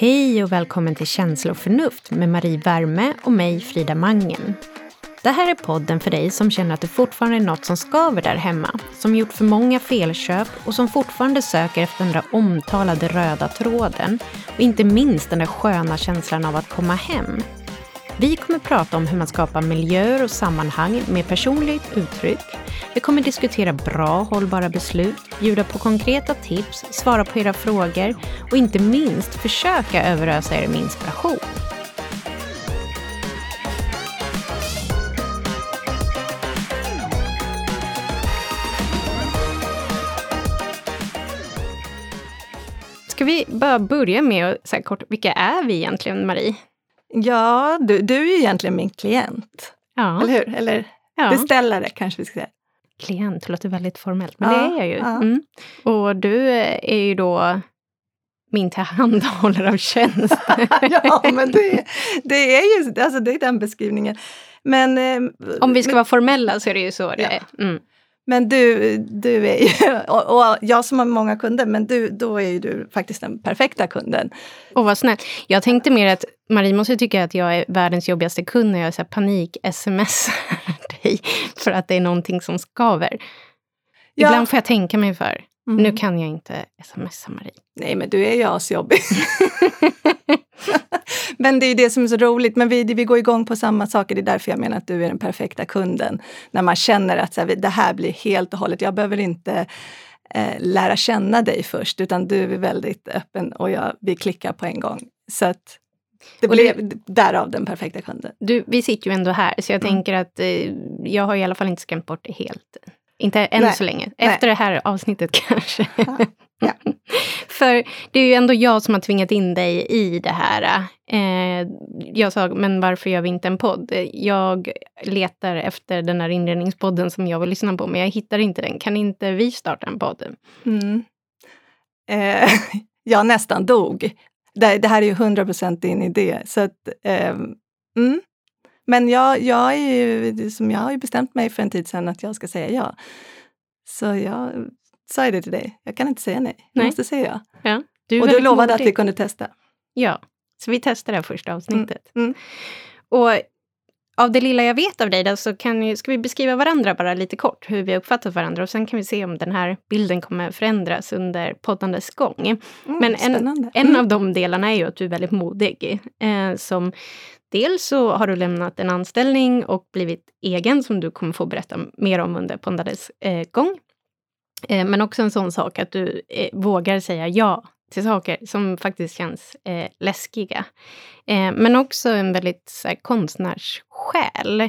Hej och välkommen till Känsla och förnuft med Marie Värme och mig, Frida Mangen. Det här är podden för dig som känner att det fortfarande är något som skaver där hemma, som gjort för många felköp och som fortfarande söker efter den där omtalade röda tråden och inte minst den där sköna känslan av att komma hem. Vi kommer prata om hur man skapar miljöer och sammanhang med personligt uttryck. Vi kommer diskutera bra, hållbara beslut, bjuda på konkreta tips, svara på era frågor och inte minst försöka överösa er med inspiration. Ska vi bara börja med att säga kort, vilka är vi egentligen, Marie? Ja, du, du är ju egentligen min klient. Ja. Eller hur? Eller ja. beställare kanske vi ska säga. Klient låter väldigt formellt, men ja, det är jag ju. Ja. Mm. Och du är ju då min tillhandahållare av tjänster. ja, men det, det, är ju alltså det är den beskrivningen. Men, eh, Om vi ska men, vara formella så är det ju så det är. Mm. Men du, du är ju, och, och, jag som har många kunder, men du, då är ju du faktiskt den perfekta kunden. Och vad snällt. Jag tänkte mer att Marie måste tycka att jag är världens jobbigaste kund när jag så panik-smsar dig för att det är någonting som skaver. Ja. Ibland får jag tänka mig för. Mm. Nu kan jag inte smsa Marie. Nej, men du är ju asjobbig. men det är det som är så roligt. Men vi, vi går igång på samma saker. Det är därför jag menar att du är den perfekta kunden. När man känner att så här, det här blir helt och hållet, jag behöver inte eh, lära känna dig först, utan du är väldigt öppen och jag, vi klickar på en gång. Så att det blev därav den perfekta kunden. Du, vi sitter ju ändå här, så jag mm. tänker att eh, jag har i alla fall inte skrämt bort det helt. Inte än Nej. så länge. Efter Nej. det här avsnittet kanske. Ja. Ja. För det är ju ändå jag som har tvingat in dig i det här. Eh, jag sa, men varför gör vi inte en podd? Jag letar efter den här inredningspodden som jag vill lyssna på, men jag hittar inte den. Kan inte vi starta en podd? Mm. Eh, jag nästan dog. Det, det, här är ju 100 procent din idé. Så att, eh, mm. Men jag, jag, är ju, som jag har ju bestämt mig för en tid sedan att jag ska säga ja. Så jag sa det till dig. Jag kan inte säga nej. Jag nej. måste säga ja. ja du och du lovade modig. att vi kunde testa. Ja, så vi testar det här första avsnittet. Mm. Mm. Och av det lilla jag vet av dig då, så kan, ska vi beskriva varandra bara lite kort, hur vi har uppfattat varandra och sen kan vi se om den här bilden kommer förändras under poddandets gång. Mm, Men en, en av de delarna är ju att du är väldigt modig. Eh, som Dels så har du lämnat en anställning och blivit egen som du kommer få berätta mer om under pondades eh, gång. Eh, men också en sån sak att du eh, vågar säga ja till saker som faktiskt känns eh, läskiga. Eh, men också en väldigt så här, konstnärssjäl.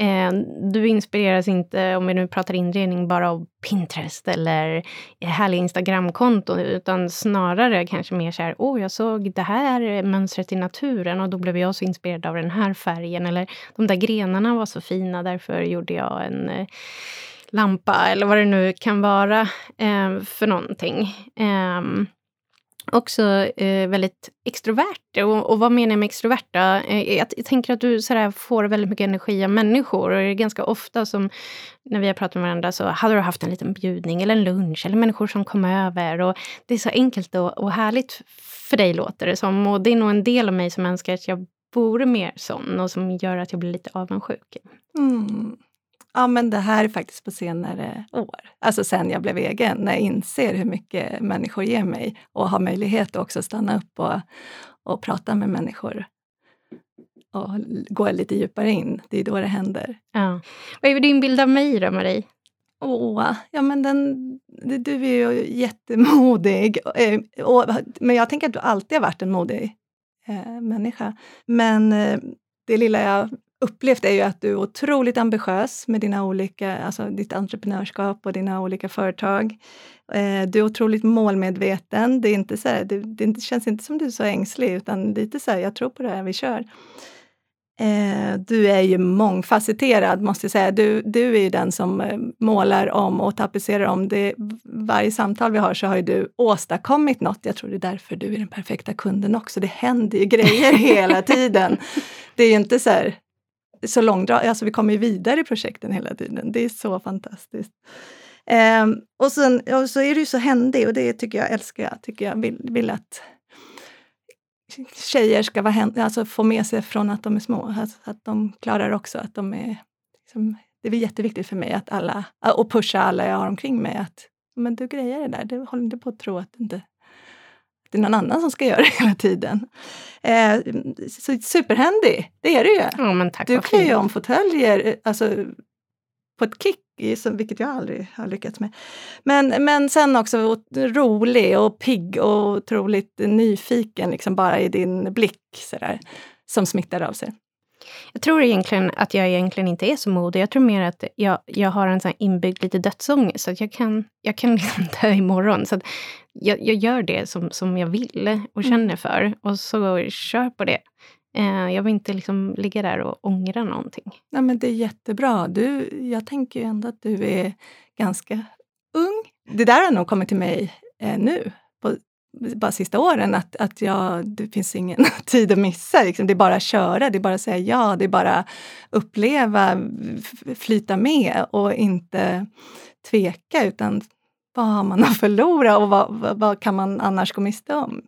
Eh, du inspireras inte, om vi nu pratar inredning, bara av Pinterest eller härliga Instagramkonton, utan snarare kanske mer så här, åh, oh, jag såg det här mönstret i naturen och då blev jag så inspirerad av den här färgen, eller de där grenarna var så fina, därför gjorde jag en eh, lampa eller vad det nu kan vara eh, för någonting. Ehm, Också eh, väldigt extrovert. Och, och, vad menar jag med extroverta? Eh, jag, jag, tänker att du sådär, får väldigt mycket energi av människor. Och det är ganska ofta som när vi har pratat med varandra så hade du haft en liten bjudning eller en lunch eller människor som kom över. Och det är så enkelt och, och härligt för dig låter det som. Och det är nog en del av mig som önskar att jag vore mer sån och som gör att jag blir lite avundsjuk. Mm. Ja, men det här är faktiskt på senare år. Alltså sen jag blev egen, när jag inser hur mycket människor ger mig och har möjlighet att också stanna upp och, och prata med människor och gå lite djupare in. Det är då det händer. Ja. Vad är din bild av mig då, Marie? Åh, ja men den, du är ju jättemodig. Eh, och, men jag tänker att du alltid har varit en modig eh, människa. Men eh, det lilla jag upplevt är ju att du är otroligt ambitiös med dina olika, alltså ditt entreprenörskap och dina olika företag. Eh, du är otroligt målmedveten. Det, är inte så här, det, det, känns inte som du är så ängslig, utan lite så här, jag tror på det här, vi kör. Eh, du är ju mångfacetterad, måste jag säga. Du, du är ju den som eh, målar om och tapetserar om. Det, varje samtal vi har så har ju du åstadkommit något. Jag tror det är därför du är den perfekta kunden också. Det händer ju grejer hela tiden. Det är ju inte så här, så långdraget, alltså vi kommer ju vidare i projekten hela tiden. Det är så fantastiskt. Um, och, sen, och så är du så händig och det tycker jag älskar jag. Tycker jag vill, vill att tjejer ska vara, alltså få med sig från att de är små. Alltså att de klarar också att de är... Liksom, det är jätteviktigt för mig att alla, och pusha alla jag har omkring mig att men du grejer det där, du håller inte på att tro att du inte det är någon annan som ska göra det hela tiden. Eh, så superhändig, det är det ju. Ja, men tack, du klär ju om fåtöljer alltså, på ett kick, vilket jag aldrig har lyckats med. Men, men sen också rolig och pigg och otroligt nyfiken, liksom bara i din blick sådär, som smittar av sig. Jag tror egentligen att jag egentligen inte är så modig. Jag tror mer att jag, jag har en sån inbyggd lite dödsångest. Så att jag kan, jag kan liksom dö imorgon. Så jag, jag gör det som, som jag vill och mm. känner för. Och så kör på det. Eh, jag vill inte liksom ligga där och ångra någonting. Nej, men det är jättebra. Du, jag tänker ju ändå att du är ganska ung. Det där har nog kommit till mig eh, nu bara sista åren att, att jag, det finns ingen tid att missa. Liksom. Det är bara att köra, det är bara att säga ja, det är bara uppleva, flyta med och inte tveka utan vad har man att förlora och vad, vad, vad kan man annars gå miste om?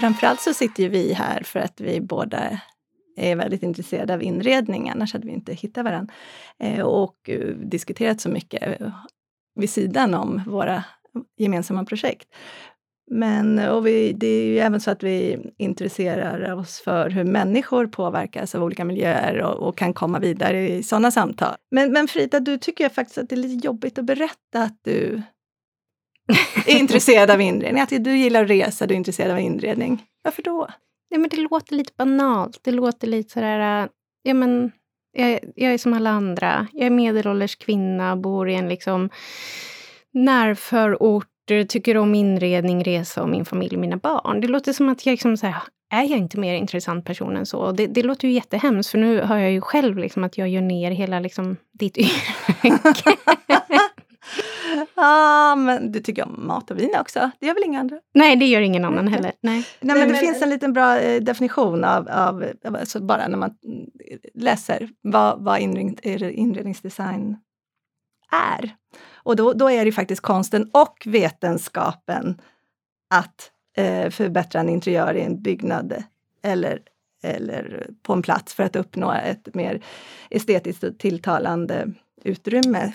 Framförallt så sitter ju vi här för att vi båda är väldigt intresserade av inredning, annars hade vi inte hittat varandra. Eh, och eh, diskuterat så mycket eh, vid sidan om våra gemensamma projekt. Men och vi, det är ju även så att vi intresserar oss för hur människor påverkas av olika miljöer och, och kan komma vidare i sådana samtal. Men, men Frida, du tycker jag faktiskt att det är lite jobbigt att berätta att du är intresserad av inredning. Att du gillar att resa, du är intresserad av inredning. Varför då? Nej, men det låter lite banalt. Det låter lite sådär... Äh, ja, men, jag, jag är som alla andra. Jag är medelålders kvinna, bor i en liksom närförort, tycker om inredning, resa och min familj och mina barn. Det låter som att jag liksom så är jag inte mer intressant person än så? Det, det låter ju jättehemskt, för nu hör jag ju själv liksom att jag gör ner hela liksom ditt yrke. ah, men du tycker om mat och vin också. Det gör väl inga andra? Nej, det gör ingen annan heller. Nej. Nej, men det finns en liten bra eh, definition av, av alltså bara när man läser vad, vad inredningsdesign är. Och då, då är det faktiskt konsten och vetenskapen att eh, förbättra en interiör i en byggnad eller, eller på en plats för att uppnå ett mer estetiskt tilltalande utrymme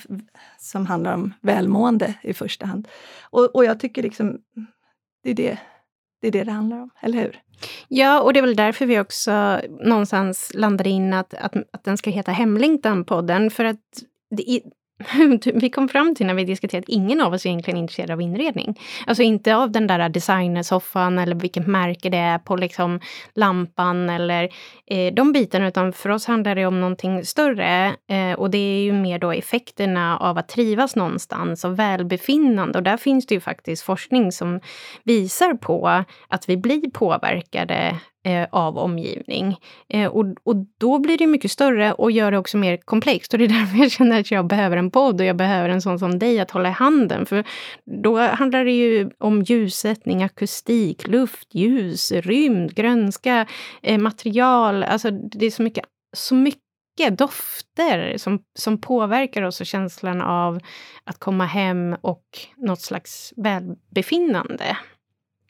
som handlar om välmående i första hand. Och, och jag tycker liksom, det är det, det är det det handlar om, eller hur? Ja, och det är väl därför vi också någonstans landade in att, att, att den ska heta Hemlängtan-podden. För att det, vi kom fram till när vi diskuterade att ingen av oss är egentligen intresserad av inredning. Alltså inte av den där designersoffan eller vilket märke det är på liksom lampan eller eh, de bitarna, utan för oss handlar det om någonting större. Eh, och det är ju mer då effekterna av att trivas någonstans och välbefinnande. Och där finns det ju faktiskt forskning som visar på att vi blir påverkade eh, av omgivning. Eh, och, och då blir det mycket större och gör det också mer komplext. Och det är därför jag känner att jag behöver en podd och jag behöver en sån som dig att hålla i handen. För då handlar det ju om ljussättning, akustik, luft, ljus, rymd, grönska, eh, material. Alltså det är så mycket, så mycket dofter som, som påverkar oss och känslan av att komma hem och något slags välbefinnande.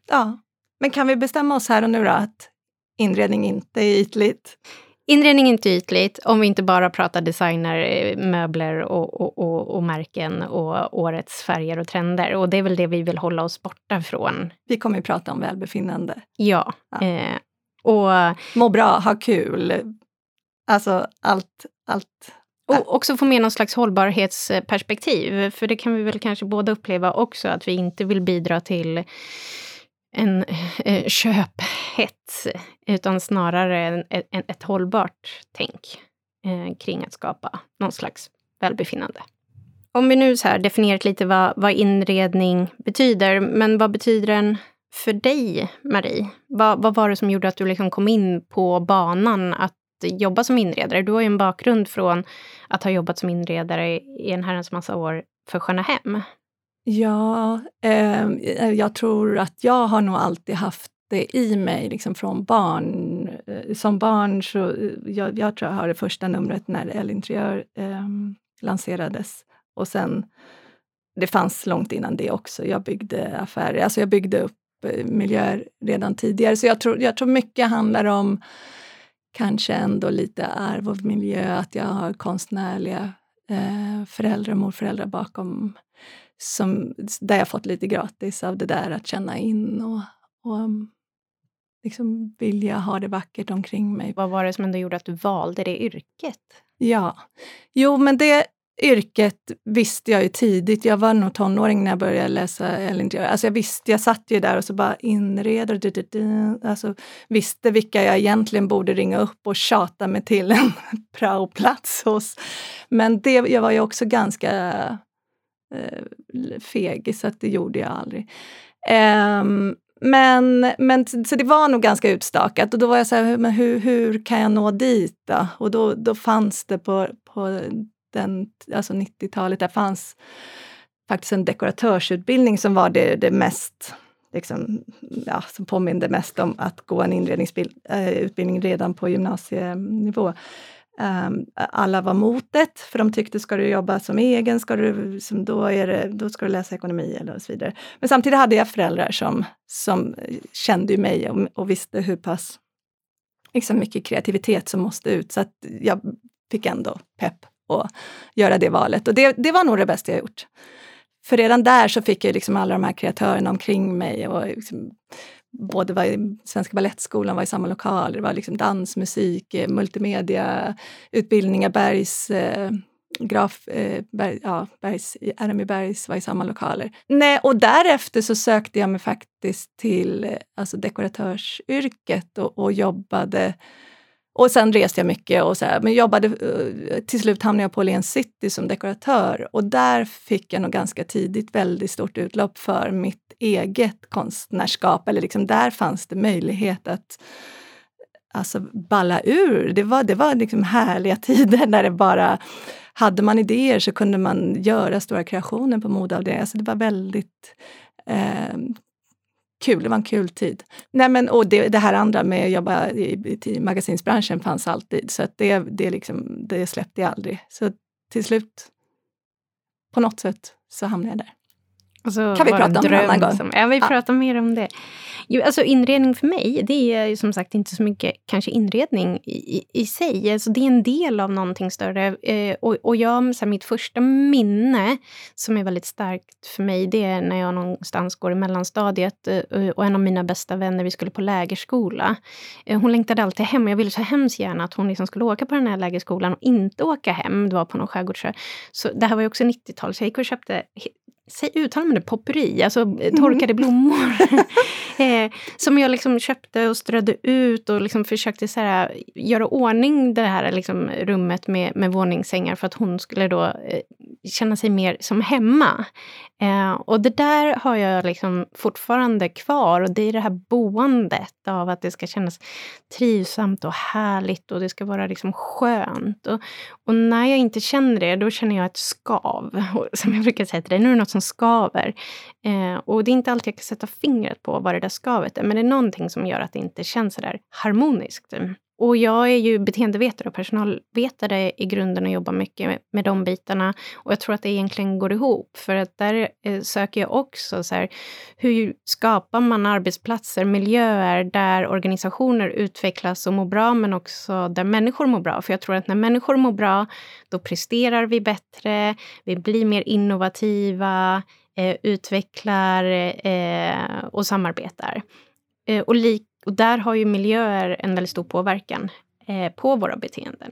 Ja, men kan vi bestämma oss här och nu då att inredning inte är ytligt? Inredning inte ytligt om vi inte bara pratar designer, eh, möbler och, och, och, och, märken och årets färger och trender. Och det är väl det vi vill hålla oss borta från. Vi kommer ju prata om välbefinnande. Ja. ja. Eh, och, Må bra, ha kul. Alltså allt, allt. Och också få med någon slags hållbarhetsperspektiv. För det kan vi väl kanske båda uppleva också, att vi inte vill bidra till en eh, köphets, utan snarare en, en, ett hållbart tänk eh, kring att skapa någon slags välbefinnande. Om vi nu så här definierat lite vad, vad inredning betyder, men vad betyder den för dig, Marie? Vad, vad var det som gjorde att du liksom kom in på banan att jobba som inredare? Du har ju en bakgrund från att ha jobbat som inredare i en herrans massa år för Sköna Hem. Ja, ehm, eh, jag tror att jag har nog alltid haft det i mig liksom från barn. Eh, som barn så, eh, jag, jag tror jag har det första numret när El Interiör eh, lanserades. Och sen, det fanns långt innan det också. Jag byggde affärer, alltså jag byggde upp eh, miljöer redan tidigare. Så jag tror, jag tror mycket handlar om kanske ändå lite arv och miljö, att jag har konstnärliga eh, föräldrar och morföräldrar bakom som, där jag fått lite gratis av det där att känna in och, och um, liksom vilja ha det vackert omkring mig. Vad var det som ändå gjorde att du valde det yrket? Ja, jo men det yrket visste jag ju tidigt. Jag var nog tonåring när jag började läsa Ellinger. Alltså jag visste, jag satt ju där och så bara inred och alltså visste vilka jag egentligen borde ringa upp och tjata mig till en praoplats hos. Men det, jag var ju också ganska eh, feg, så att det gjorde jag aldrig. Um, men, men så det var nog ganska utstakat och då var jag så här, men hur, hur kan jag nå dit då? Och då, då fanns det på, på den, alltså 90-talet, där fanns faktiskt en dekoratörsutbildning som var det, det mest liksom, ja, som påminde mest om att gå en inredningsutbildning eh, redan på gymnasienivå. Um, alla var mot det, för de tyckte ska du jobba som egen, ska du, som då, är det, då ska du läsa ekonomi eller så vidare. Men samtidigt hade jag föräldrar som, som eh, kände mig och, och visste hur pass liksom mycket kreativitet som måste ut, så att jag fick ändå pepp att göra det valet. Och det, det var nog det bästa jag gjort. För redan där så fick jag liksom alla de här kreatörerna omkring mig och liksom, både var i Svenska Balettskolan var i samma lokal, det var liksom dans, musik, eh, multimedia, utbildningar, Bergs eh, graf, eh, Berg, ja, Bergs, RMI Bergs var i samma lokaler. Nej, och därefter så sökte jag mig faktiskt till eh, alltså dekoratörsyrket och, och jobbade och sen reste jag mycket och så här, men jobbade, eh, till slut hamnade jag på Åhléns City som dekoratör och där fick jag nog ganska tidigt väldigt stort utlopp för mitt eget konstnärskap. Eller liksom där fanns det möjlighet att alltså, balla ur. Det var, det var liksom härliga tider när det bara hade man idéer så kunde man göra stora kreationer på modeavdelningen. det. Alltså det var väldigt eh, kul, det var en kul tid. Nej, men, och det, det här andra med att jobba i, i magasinsbranschen fanns alltid, så att det, det, liksom, det släppte jag aldrig. Så till slut, på något sätt, så hamnade jag där. Alltså, kan vi prata om det en annan gång? Som, ja, vi ja. pratar mer om det. Jo, alltså inredning för mig, det är som sagt inte så mycket kanske inredning i, i sig. Alltså, det är en del av någonting större. Eh, och, och jag, så här, mitt första minne som är väldigt starkt för mig, det är när jag någonstans går i mellanstadiet eh, och en av mina bästa vänner, vi skulle på lägerskola. Eh, hon längtade alltid hem och jag ville så hemskt gärna att hon liksom skulle åka på den här lägerskolan och inte åka hem. Det var på någon skärgårdsö. Så det här var ju också 90-tal, så jag gick och köpte Säg, uttalar man det? Potpurri, alltså eh, torkade mm. blommor. eh, som jag liksom köpte och strödde ut och liksom försökte så här, göra ordning det här liksom, rummet med, med våningssängar för att hon skulle då eh, känna sig mer som hemma. Eh, och det där har jag liksom fortfarande kvar och det är det här boendet av att det ska kännas trivsamt och härligt och det ska vara liksom skönt. Och, och när jag inte känner det, då känner jag ett skav. Och som jag brukar säga till dig, nu är det något som skaver. Eh, och det är inte alltid jag kan sätta fingret på vad det där skavet är, men det är någonting som gör att det inte känns så där harmoniskt. Och jag är ju beteendevetare och personalvetare i grunden och jobbar mycket med, med de bitarna. Och jag tror att det egentligen går ihop, för att där eh, söker jag också så här, hur skapar man arbetsplatser, miljöer där organisationer utvecklas och mår bra, men också där människor mår bra. För jag tror att när människor mår bra, då presterar vi bättre, vi blir mer innovativa, eh, utvecklar eh, och samarbetar. Eh, och lik och där har ju miljöer en väldigt stor påverkan eh, på våra beteenden.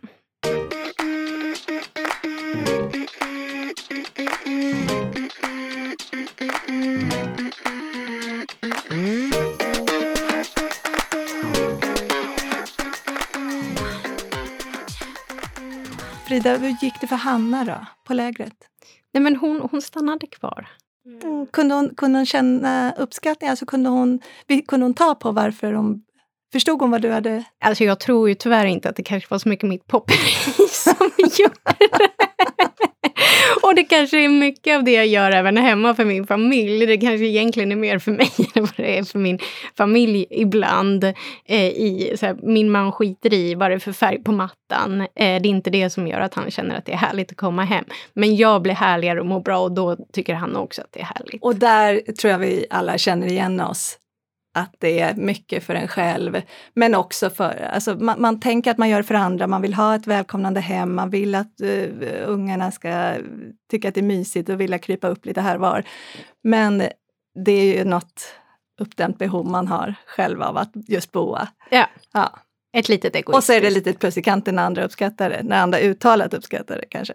Frida, hur gick det för Hanna då, på lägret? Nej, men hon, hon stannade kvar. Mm. Kunde, hon, kunde hon känna uppskattning? Alltså kunde, hon, kunde hon ta på varför hon Förstod hon vad du hade... Alltså jag tror ju tyvärr inte att det kanske var så mycket mitt popperi som gjorde det. Och det kanske är mycket av det jag gör även hemma för min familj. Det kanske egentligen är mer för mig än vad det är för min familj ibland. Eh, i, så här, min man skiter i vad det är för färg på mattan. Eh, det är inte det som gör att han känner att det är härligt att komma hem. Men jag blir härligare och mår bra och då tycker han också att det är härligt. Och där tror jag vi alla känner igen oss att det är mycket för en själv. Men också för, alltså man, man, tänker att man gör det för andra, man vill ha ett välkomnande hem, man vill att uh, ungarna ska tycka att det är mysigt och vilja krypa upp lite här var. Men det är ju något uppdämt behov man har själv av att just boa. Ja. ja. Ett litet egoistiskt. Och så är det lite plus i kanten när andra uppskattar det, när andra uttalat uppskattar det kanske.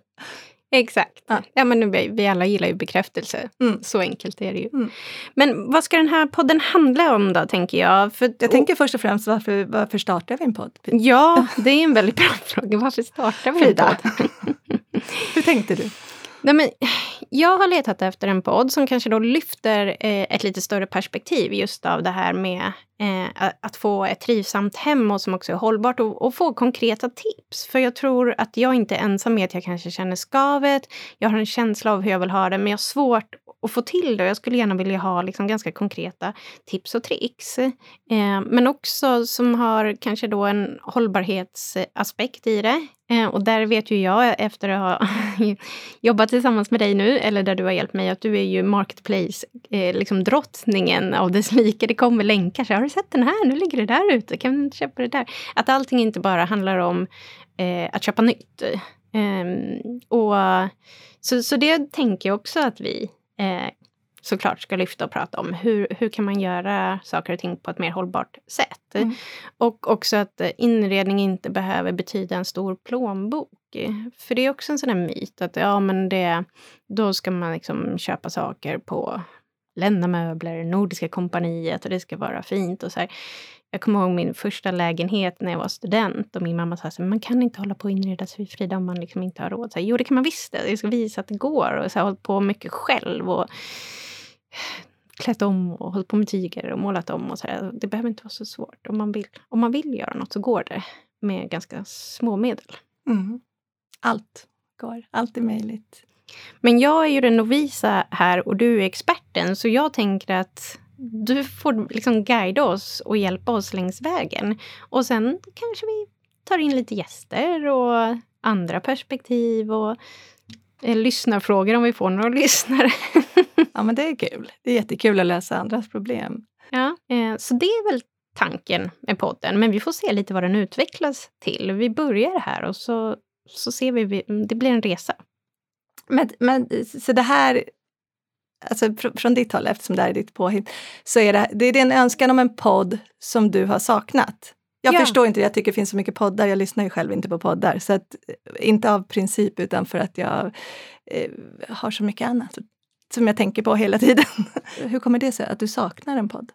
Exakt. Ja. ja men vi, vi alla gillar ju bekräftelse. Mm. Så enkelt är det ju. Mm. Men vad ska den här podden handla om då, tänker jag? För, jag tänker först och främst, varför, varför startar vi en podd? Ja, det är en väldigt bra fråga. Varför startar vi en podd? Hur tänkte du? Nej, men jag har letat efter en podd som kanske då lyfter eh, ett lite större perspektiv just av det här med eh, att få ett trivsamt hem och som också är hållbart och, och, få konkreta tips. För jag tror att jag inte är ensam med att jag kanske känner skavet. Jag har en känsla av hur jag vill ha det, men jag har svårt att få till det. Jag skulle gärna vilja ha liksom ganska konkreta tips och tricks. Eh, men också som har kanske då en hållbarhetsaspekt i det. Eh, och där vet ju jag efter att ha jobbat tillsammans med dig nu, eller där du har hjälpt mig, att du är ju marketplace, eh, liksom drottningen av dess like. Det kommer länkar. Så, har du sett den här? Nu ligger det där ute. Kan du köpa det där? Att allting inte bara handlar om eh, att köpa nytt. Um, och, så, så det tänker jag också att vi eh, såklart ska lyfta och prata om. Hur, hur kan man göra saker och ting på ett mer hållbart sätt? Mm. Och också att inredning inte behöver betyda en stor plånbok. För det är också en sån här myt att ja, men det, då ska man liksom köpa saker på Lenna möbler, Nordiska kompaniet och det ska vara fint och så här. Jag kommer ihåg min första lägenhet när jag var student och min mamma sa att man kan inte hålla på och inreda sig Frida om man liksom inte har råd. Så här, jo, det kan man visst. Jag ska visa att det går. Och så här, hållit på mycket själv. Och klätt om och hållit på med tyger och målat om. och så här. Det behöver inte vara så svårt. Om man vill, om man vill göra något så går det med ganska små medel. Mm. Allt går. Allt är möjligt. Men jag är ju den novisa här och du är experten, så jag tänker att du får liksom guida oss och hjälpa oss längs vägen. Och sen kanske vi tar in lite gäster och andra perspektiv och eh, lyssnarfrågor om vi får några lyssnare. ja, men det är kul. Det är jättekul att lösa andras problem. Ja, eh, så det är väl tanken med podden. Men vi får se lite vad den utvecklas till. Vi börjar här och så, så ser vi. Det blir en resa. Men, men så det här alltså från ditt håll, eftersom det här är ditt påhitt, så är det, det är en önskan om en podd som du har saknat. Jag ja. förstår inte, jag tycker det finns så mycket poddar, jag lyssnar ju själv inte på poddar. Så att, inte av princip utan för att jag eh, har så mycket annat som jag tänker på hela tiden. Hur kommer det sig att du saknar en podd?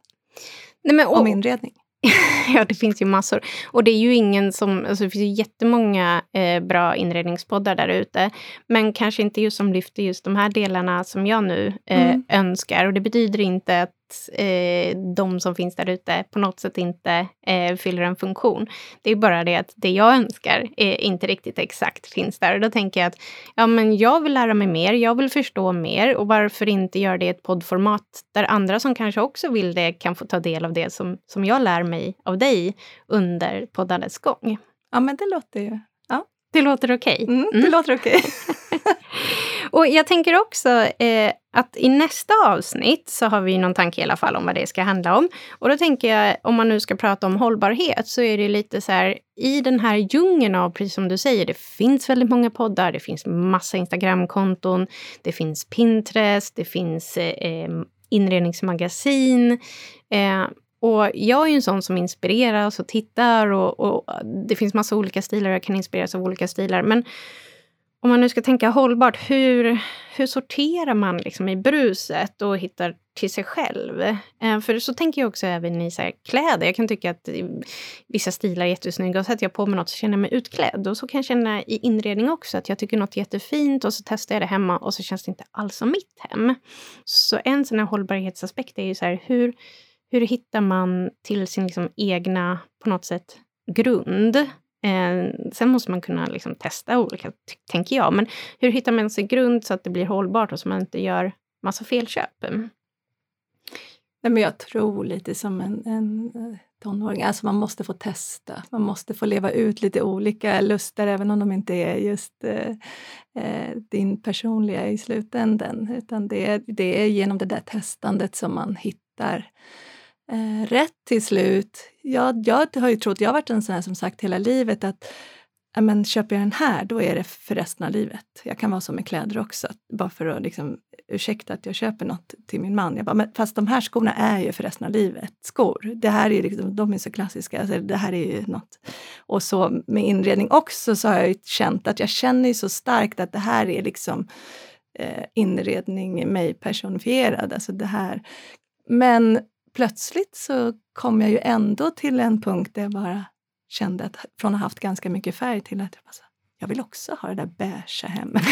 Nej, men, och, om inredning? ja, det finns ju massor. Och det är ju ingen som... Alltså det finns ju jättemånga eh, bra inredningspoddar där ute. Men kanske inte just som lyfter just de här delarna som jag nu eh, mm. önskar. Och det betyder inte att eh, de som finns där ute på något sätt inte eh, fyller en funktion. Det är bara det att det jag önskar är inte riktigt exakt finns där. Och då tänker jag att ja, men jag vill lära mig mer, jag vill förstå mer och varför inte göra det i ett poddformat där andra som kanske också vill det kan få ta del av det som, som jag lär mig av dig under poddandets gång. Ja, men det låter ju... Ja. Det låter okej? Okay. Mm, det mm. låter okej. Okay. Och jag tänker också eh, att i nästa avsnitt så har vi någon tanke i alla fall om vad det ska handla om. Och då tänker jag, om man nu ska prata om hållbarhet, så är det lite så här, i den här djungeln av, precis som du säger, det finns väldigt många poddar, det finns massa Instagramkonton, det finns Pinterest, det finns eh, eh inredningsmagasin. Eh, och jag är ju en sån som inspireras och tittar och, och, det finns massa olika stilar, jag kan inspireras av olika stilar. Men om man nu ska tänka hållbart, hur, hur sorterar man liksom i bruset och hittar till sig själv? Eh, för så tänker jag också även i så kläder. Jag kan tycka att vissa stilar är jättesnygga och sätter jag på mig något så känner jag mig utklädd. Och så kan jag känna i inredning också, att jag tycker något är jättefint och så testar jag det hemma och så känns det inte alls som mitt hem. Så en sån här hållbarhetsaspekt är ju så här, hur hur hittar man till sin liksom egna, på något sätt, grund? Eh, sen måste man kunna liksom testa olika, tänker jag. Men hur hittar man sin grund så att det blir hållbart och så man inte gör massa felköp? Mm. Nej, men jag tror lite som en, en eh, tonåring, alltså man måste få testa. Man måste få leva ut lite olika lustar, även om de inte är just eh, eh din personliga i slutänden. Utan det det är genom det där testandet som man hittar eh, rätt till slut. Jag, jag har ju trott, jag har varit en sån här som sagt hela livet att men köper jag den här, då är det för resten av livet. Jag kan vara så med kläder också, bara för att liksom, ursäkta att jag köper något till min man. Jag bara, men fast de här skorna är ju för resten av livet skor. Det här är liksom, de är så klassiska, alltså, det här är ju något. Och så med inredning också så har jag ju känt att jag känner så starkt att det här är liksom eh, inredning mig personifierad. Alltså det här. Men plötsligt så kom jag ju ändå till en punkt där jag bara kände att från att ha haft ganska mycket färg till att jag, bara, jag vill också ha det där beiga hemmet.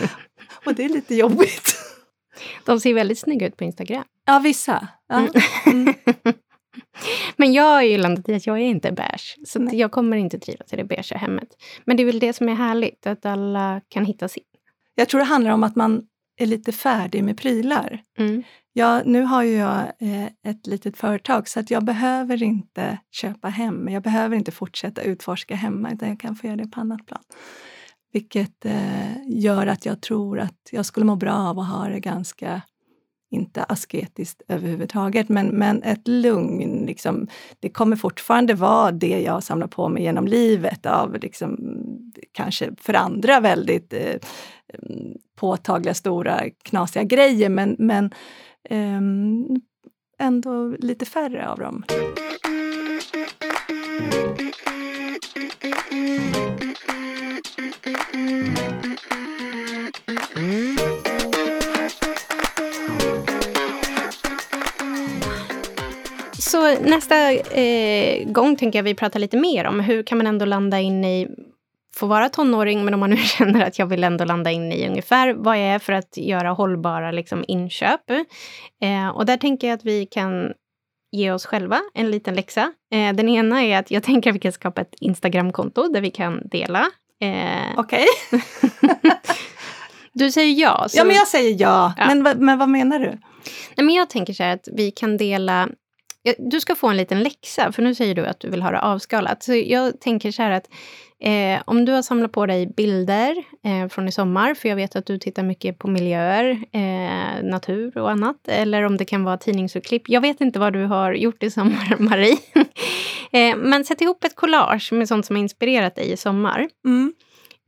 och det är lite jobbigt. De ser väldigt snygga ut på Instagram. Ja, vissa. Ja. Mm. Men jag har ju landat i att jag är inte beige, så jag kommer inte trivas i det beiga hemmet. Men det är väl det som är härligt, att alla kan hitta sin. Jag tror det handlar om att man är lite färdig med prylar. Mm. Ja, nu har ju jag eh, ett litet företag så att jag behöver inte köpa hem. Jag behöver inte fortsätta utforska hemma utan jag kan få göra det på annat plan. Vilket eh, gör att jag tror att jag skulle må bra av att ha det ganska, inte asketiskt överhuvudtaget, men, men ett lugn. Liksom, det kommer fortfarande vara det jag samlar på mig genom livet av liksom, kanske för andra väldigt eh, påtagliga, stora, knasiga grejer. Men, men um, ändå lite färre av dem. Så nästa eh, gång tänker jag vi pratar lite mer om hur kan man ändå landa in i få vara tonåring, men om man nu känner att jag vill ändå landa in i ungefär vad jag är för att göra hållbara liksom, inköp. Eh, och där tänker jag att vi kan ge oss själva en liten läxa. Eh, den ena är att jag tänker att vi kan skapa ett Instagramkonto där vi kan dela. Eh, Okej. Okay. du säger ja. Så... Ja, men jag säger ja. ja. Men, men vad menar du? Nej, men jag tänker så här att vi kan dela du ska få en liten läxa, för nu säger du att du vill ha det avskalat. Så jag tänker så här att Eh, om du har samlat på dig bilder eh, från i sommar, för jag vet att du tittar mycket på miljöer, eh, natur och annat, eller om det kan vara tidningsurklipp. Jag vet inte vad du har gjort i sommar, Marie. Eh, men sätt ihop ett collage med sånt som har inspirerat dig i sommar. Mm.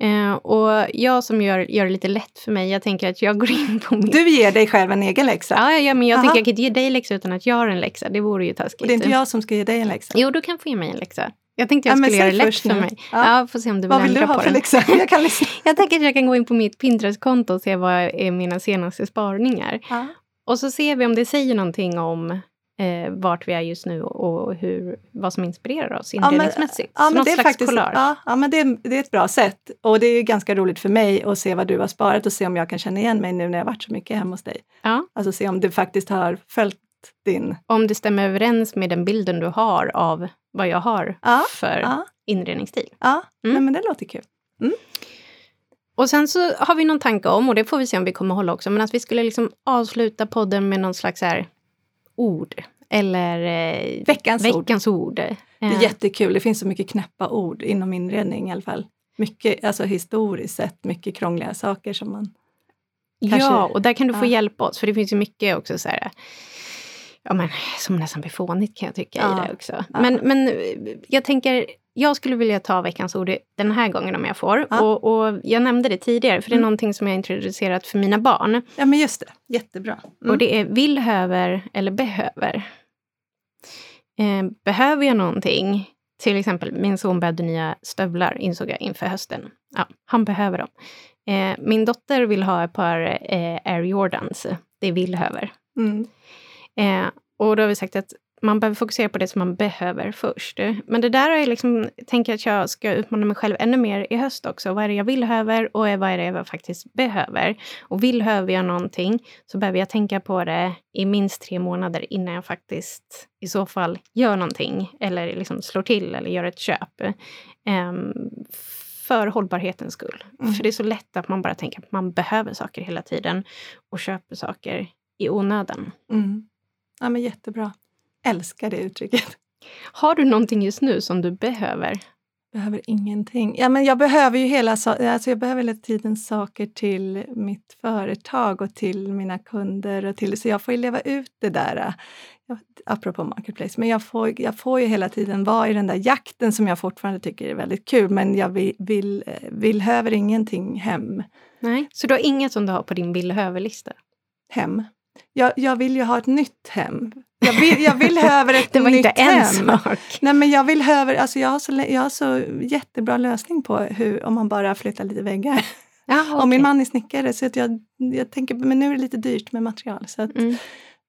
Uh, och jag som gör, gör det lite lätt för mig, jag tänker att jag går in på min... Du ger dig själv en egen läxa? Ja, ja men jag Aha. tänker jag kan inte ge dig läxa utan att jag har en läxa. Det vore ju taskigt. Och det är inte jag som ska ge dig en läxa? Jo, du kan få ge mig en läxa. Jag tänkte jag skulle ja, göra det lätt för mig. Ja. ja, får se om du vill Vad vill du ha för läxa? Jag, kan lyssna. jag tänker att jag kan gå in på mitt Pinterest-konto och se vad är mina senaste sparningar. Ja. Och så ser vi om det säger någonting om eh, vart vi är just nu och hur, vad som inspirerar oss inredningsmässigt. Ja, men, ja, men det är faktiskt, ja, ja, men det, det, är ett bra sätt. Och det är ganska roligt för mig att se vad du har sparat och se om jag kan känna igen mig nu när jag varit så mycket hemma hos dig. Ja. Alltså se om du faktiskt har följt din... Om det stämmer överens med den bilden du har av vad jag har ja, för ja. inredningsstil. Ja, mm. Nej, men det låter kul. Mm. Och sen så har vi någon tanke om, och det får vi se om vi kommer hålla också, men att vi skulle liksom avsluta podden med någon slags här ord. Eller eh, veckans, veckans ord. ord. Det är eh. jättekul, det finns så mycket knäppa ord inom inredning i alla fall. Mycket, alltså historiskt sett, mycket krångliga saker som man Kanske, ja, och där kan du få ja. hjälpa oss, för det finns ju mycket också så här, ja, men, som nästan blir fånigt kan jag tycka ja. i det också. Ja. Men, men jag tänker, jag skulle vilja ta veckans ord den här gången om jag får. Ja. Och, och, jag nämnde det tidigare, för det är mm. någonting som jag introducerat för mina barn. Ja, men just det. Jättebra. Mm. Och det är vill, höver eller behöver. Eh, behöver jag någonting, till exempel min son behövde nya stövlar insåg jag inför hösten. Ja, han behöver dem. Eh, min dotter vill ha ett par eh, Air Jordans. Det är vill, höver. Mm. Eh, och då har vi sagt att man behöver fokusera på det som man behöver först. Men det där är liksom, tänker att jag ska utmana mig själv ännu mer i höst också. Vad är det jag vill över och vad är det jag faktiskt behöver? Och vill höver jag någonting så behöver jag tänka på det i minst tre månader innan jag faktiskt i så fall gör någonting eller liksom slår till eller gör ett köp. Um, för hållbarhetens skull. Mm. För det är så lätt att man bara tänker att man behöver saker hela tiden och köper saker i onödan. Mm. Ja, men jättebra. Älskar det uttrycket. Har du någonting just nu som du behöver? Behöver ingenting. Ja, men jag behöver ju hela, alltså jag behöver hela tiden saker till mitt företag och till mina kunder. Och till, så jag får ju leva ut det där, apropå Marketplace. Men jag får, jag får ju hela tiden vara i den där jakten som jag fortfarande tycker är väldigt kul. Men jag vill, vill, vill höver ingenting hem. Nej, så du har inget som du har på din vill höver-lista? Hem. Jag, jag vill ju ha ett nytt hem. Jag vill, jag vill över ett Det var nytt inte en hem. sak. Nej, men jag vill över, alltså jag har så, jag har så jättebra lösning på hur, om man bara flyttar lite väggar. Okay. Och min man är snickare så att jag, jag tänker, men nu är det lite dyrt med material. Så att mm.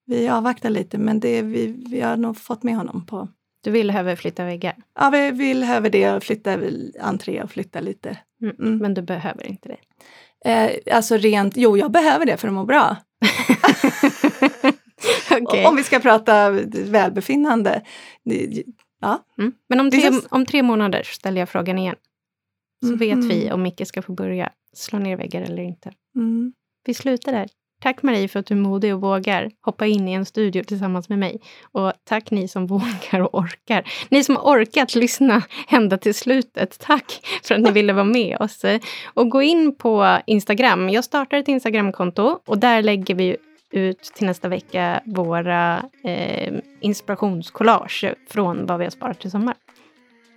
vi avvaktar lite men det, vi, vi har nog fått med honom på du vill över flytta väggar? Ja, vi vill över det och flytta entré och flytta lite. Mm. Mm. Men du behöver inte det? Eh, alltså rent, jo jag behöver det för att må bra. okay. Om vi ska prata välbefinnande. Ja. Mm. Men om tre, om tre månader ställer jag frågan igen. Så mm. vet vi om Micke ska få börja slå ner väggar eller inte. Mm. Vi slutar där. Tack Marie för att du är modig och vågar hoppa in i en studio tillsammans med mig. Och tack ni som vågar och orkar. Ni som har orkat lyssna ända till slutet. Tack för att ni ville vara med oss. Och gå in på Instagram. Jag startar ett Instagramkonto och där lägger vi ut till nästa vecka våra eh, inspirationscollage från vad vi har sparat i sommar.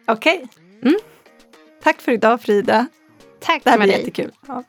Okej. Okay. Mm. Tack för idag Frida. Tack Det här blir jättekul. Ja.